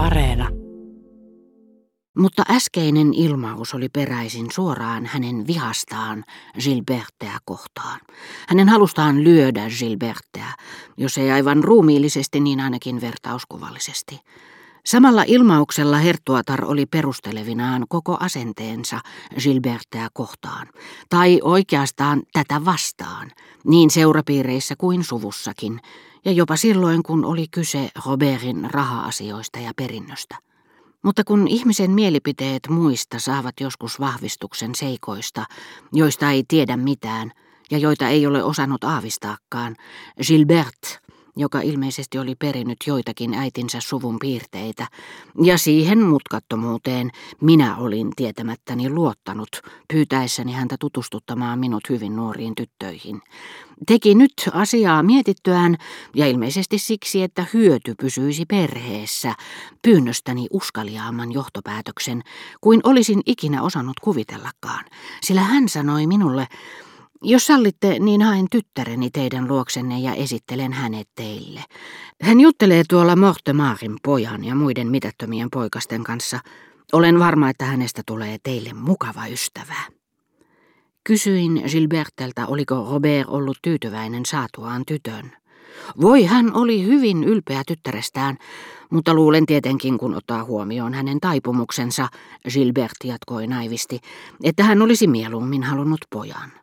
Areena. Mutta äskeinen ilmaus oli peräisin suoraan hänen vihastaan Gilbertea kohtaan. Hänen halustaan lyödä Gilbertea, jos ei aivan ruumiillisesti, niin ainakin vertauskuvallisesti. Samalla ilmauksella Hertuatar oli perustelevinaan koko asenteensa Gilbertea kohtaan, tai oikeastaan tätä vastaan, niin seurapiireissä kuin suvussakin, ja jopa silloin, kun oli kyse Robertin raha-asioista ja perinnöstä. Mutta kun ihmisen mielipiteet muista saavat joskus vahvistuksen seikoista, joista ei tiedä mitään ja joita ei ole osannut aavistaakaan, Gilbert joka ilmeisesti oli perinyt joitakin äitinsä suvun piirteitä, ja siihen mutkattomuuteen minä olin tietämättäni luottanut, pyytäessäni häntä tutustuttamaan minut hyvin nuoriin tyttöihin. Teki nyt asiaa mietittyään, ja ilmeisesti siksi, että hyöty pysyisi perheessä, pyynnöstäni uskaliaamman johtopäätöksen, kuin olisin ikinä osannut kuvitellakaan, sillä hän sanoi minulle, jos sallitte, niin haen tyttäreni teidän luoksenne ja esittelen hänet teille. Hän juttelee tuolla Mortemaarin pojan ja muiden mitättömien poikasten kanssa. Olen varma, että hänestä tulee teille mukava ystävä. Kysyin Gilberteltä, oliko Robert ollut tyytyväinen saatuaan tytön. Voi, hän oli hyvin ylpeä tyttärestään, mutta luulen tietenkin, kun ottaa huomioon hänen taipumuksensa, Gilbert jatkoi naivisti, että hän olisi mieluummin halunnut pojan.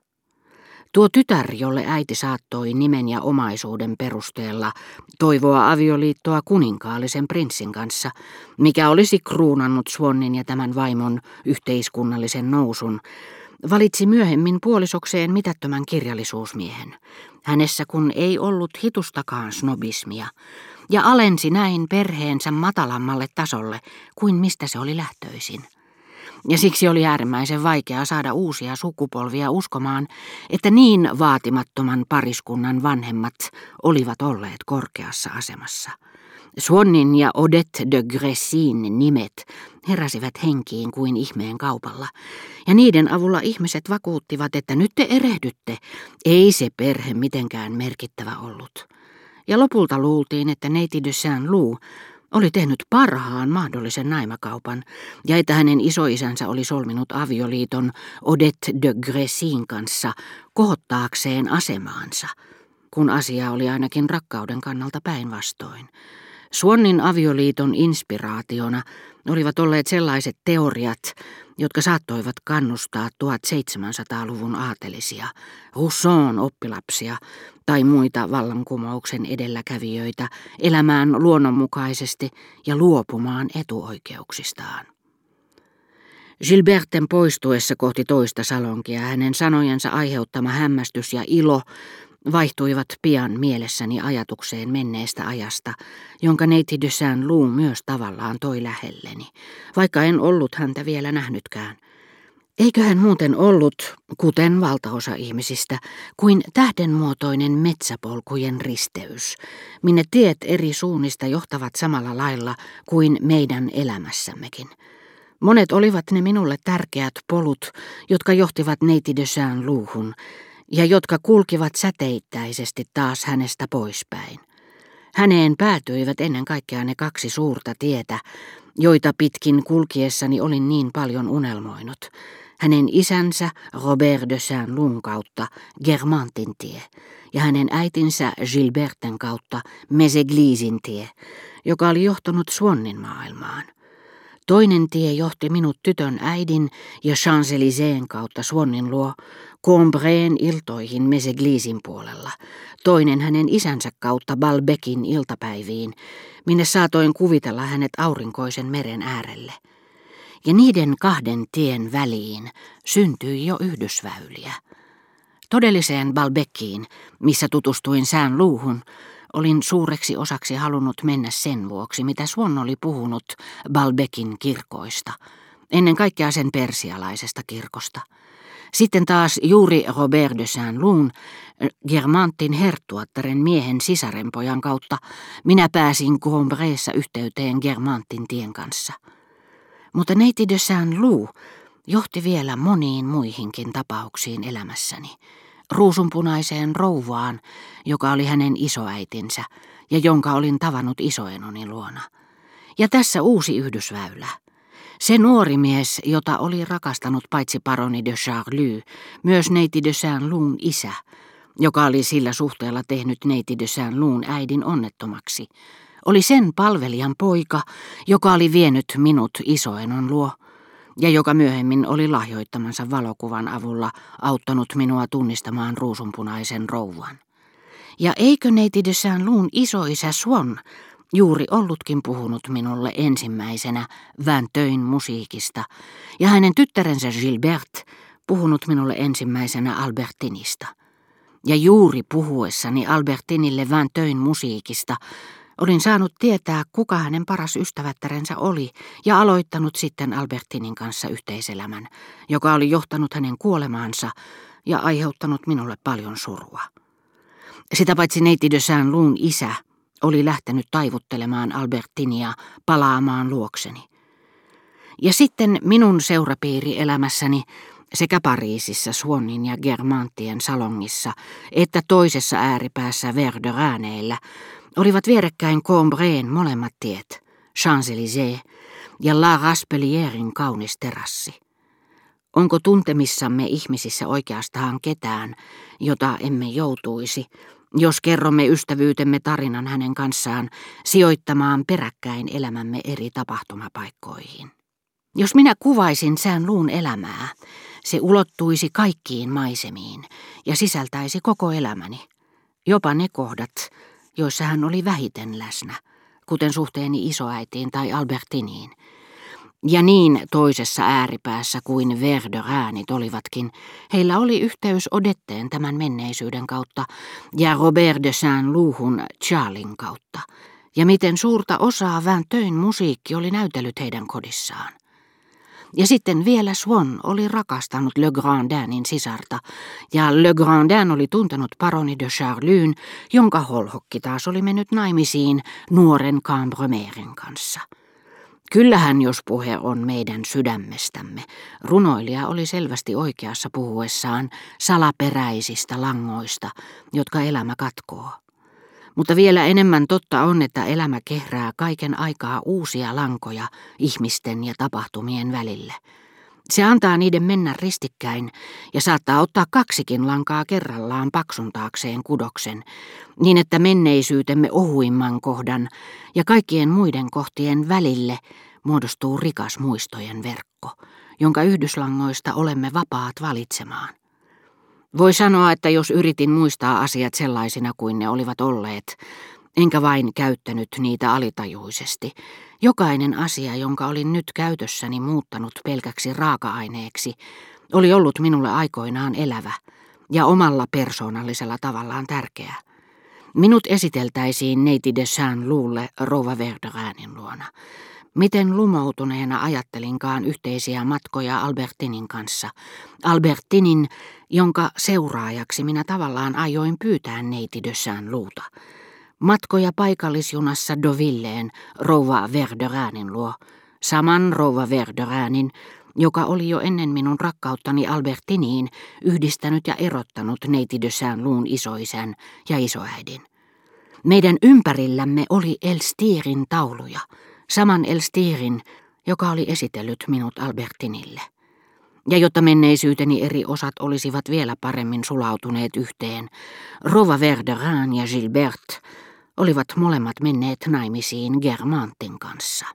Tuo tytär, jolle äiti saattoi nimen ja omaisuuden perusteella toivoa avioliittoa kuninkaallisen prinssin kanssa, mikä olisi kruunannut Swannin ja tämän vaimon yhteiskunnallisen nousun, valitsi myöhemmin puolisokseen mitättömän kirjallisuusmiehen. Hänessä kun ei ollut hitustakaan snobismia, ja alensi näin perheensä matalammalle tasolle kuin mistä se oli lähtöisin ja siksi oli äärimmäisen vaikeaa saada uusia sukupolvia uskomaan, että niin vaatimattoman pariskunnan vanhemmat olivat olleet korkeassa asemassa. Swannin ja Odette de Gressin nimet heräsivät henkiin kuin ihmeen kaupalla, ja niiden avulla ihmiset vakuuttivat, että nyt te erehdytte, ei se perhe mitenkään merkittävä ollut. Ja lopulta luultiin, että neiti de Saint-Loup oli tehnyt parhaan mahdollisen naimakaupan ja että hänen isoisänsä oli solminut avioliiton Odette de Gressin kanssa kohottaakseen asemaansa, kun asia oli ainakin rakkauden kannalta päinvastoin. Suonnin avioliiton inspiraationa olivat olleet sellaiset teoriat, jotka saattoivat kannustaa 1700-luvun aatelisia, Rousseau'n oppilapsia tai muita vallankumouksen edelläkävijöitä elämään luonnonmukaisesti ja luopumaan etuoikeuksistaan. Gilberten poistuessa kohti toista salonkia hänen sanojensa aiheuttama hämmästys ja ilo vaihtuivat pian mielessäni ajatukseen menneestä ajasta, jonka neiti de Saint-Lou myös tavallaan toi lähelleni, vaikka en ollut häntä vielä nähnytkään. Eikö hän muuten ollut, kuten valtaosa ihmisistä, kuin tähdenmuotoinen metsäpolkujen risteys, minne tiet eri suunnista johtavat samalla lailla kuin meidän elämässämmekin. Monet olivat ne minulle tärkeät polut, jotka johtivat neiti de Saint-Louhun, ja jotka kulkivat säteittäisesti taas hänestä poispäin. Häneen päätyivät ennen kaikkea ne kaksi suurta tietä, joita pitkin kulkiessani olin niin paljon unelmoinut. Hänen isänsä Robert de Saint-Lun kautta Germantin tie ja hänen äitinsä Gilberten kautta Meseglisin tie, joka oli johtanut Swannin maailmaan. Toinen tie johti minut tytön äidin ja Champs-Élysées kautta Swannin luo Combreen iltoihin Meseglisin puolella, toinen hänen isänsä kautta Balbekin iltapäiviin, minne saatoin kuvitella hänet aurinkoisen meren äärelle. Ja niiden kahden tien väliin syntyi jo yhdysväyliä. Todelliseen Balbekiin, missä tutustuin sään luuhun, olin suureksi osaksi halunnut mennä sen vuoksi, mitä Swan oli puhunut Balbekin kirkoista, ennen kaikkea sen persialaisesta kirkosta – sitten taas juuri Robert de Saint-Lun, Germantin herttuattaren miehen sisarenpojan kautta, minä pääsin Combreessa yhteyteen Germantin tien kanssa. Mutta neiti de Saint-Lou johti vielä moniin muihinkin tapauksiin elämässäni. Ruusunpunaiseen rouvaan, joka oli hänen isoäitinsä ja jonka olin tavannut isoenoni luona. Ja tässä uusi yhdysväylä. Se nuori mies, jota oli rakastanut paitsi paroni de Charlie, myös neiti de Saint-Loun isä, joka oli sillä suhteella tehnyt neiti de Saint-Loun äidin onnettomaksi, oli sen palvelijan poika, joka oli vienyt minut isoenon luo, ja joka myöhemmin oli lahjoittamansa valokuvan avulla auttanut minua tunnistamaan ruusunpunaisen rouvan. Ja eikö neiti de Saint-Loun isoisä Swan juuri ollutkin puhunut minulle ensimmäisenä Väntöin musiikista, ja hänen tyttärensä Gilbert puhunut minulle ensimmäisenä Albertinista. Ja juuri puhuessani Albertinille Väntöin musiikista olin saanut tietää, kuka hänen paras ystävättärensä oli, ja aloittanut sitten Albertinin kanssa yhteiselämän, joka oli johtanut hänen kuolemaansa ja aiheuttanut minulle paljon surua. Sitä paitsi neiti de Saint-Loun isä oli lähtenyt taivuttelemaan Albertinia palaamaan luokseni. Ja sitten minun seurapiiri elämässäni sekä Pariisissa Suonin ja Germantien salongissa että toisessa ääripäässä Verderääneillä olivat Combreen molemmat tiet, Champs-Élysées ja La Raspellierin kaunis terassi. Onko tuntemissamme ihmisissä oikeastaan ketään, jota emme joutuisi, jos kerromme ystävyytemme tarinan hänen kanssaan sijoittamaan peräkkäin elämämme eri tapahtumapaikkoihin. Jos minä kuvaisin sään luun elämää, se ulottuisi kaikkiin maisemiin ja sisältäisi koko elämäni, jopa ne kohdat, joissa hän oli vähiten läsnä, kuten suhteeni isoäitiin tai Albertiniin – ja niin toisessa ääripäässä kuin Verderäänit olivatkin, heillä oli yhteys Odetteen tämän menneisyyden kautta ja Robert de Saint-Louhun Charlin kautta, ja miten suurta osaa Väntöin musiikki oli näytellyt heidän kodissaan. Ja sitten vielä Swan oli rakastanut Le Grandinin sisarta, ja Le Grandin oli tuntenut paroni de Charlyn, jonka holhokki taas oli mennyt naimisiin nuoren Cambromerin kanssa. Kyllähän, jos puhe on meidän sydämestämme, runoilija oli selvästi oikeassa puhuessaan salaperäisistä langoista, jotka elämä katkoo. Mutta vielä enemmän totta on, että elämä kehrää kaiken aikaa uusia lankoja ihmisten ja tapahtumien välille. Se antaa niiden mennä ristikkäin ja saattaa ottaa kaksikin lankaa kerrallaan paksuntaakseen kudoksen, niin että menneisyytemme ohuimman kohdan ja kaikkien muiden kohtien välille muodostuu rikas muistojen verkko, jonka yhdyslangoista olemme vapaat valitsemaan. Voi sanoa, että jos yritin muistaa asiat sellaisina kuin ne olivat olleet, enkä vain käyttänyt niitä alitajuisesti, jokainen asia, jonka olin nyt käytössäni muuttanut pelkäksi raaka-aineeksi, oli ollut minulle aikoinaan elävä ja omalla persoonallisella tavallaan tärkeä. Minut esiteltäisiin neiti de Saint-Loulle Rova Verderäänin luona. Miten lumoutuneena ajattelinkaan yhteisiä matkoja Albertinin kanssa. Albertinin, jonka seuraajaksi minä tavallaan ajoin pyytää neiti de Saint-Louta. Matkoja paikallisjunassa Dovilleen rouva Verderäänin luo. Saman rouva Verderäänin, joka oli jo ennen minun rakkauttani Albertiniin yhdistänyt ja erottanut neiti de Saint-Loun isoisän ja isoäidin. Meidän ympärillämme oli Elstirin tauluja, saman Elstirin, joka oli esitellyt minut Albertinille. Ja jotta menneisyyteni eri osat olisivat vielä paremmin sulautuneet yhteen, Rova Verderin ja Gilbert olivat molemmat menneet naimisiin Germantin kanssa.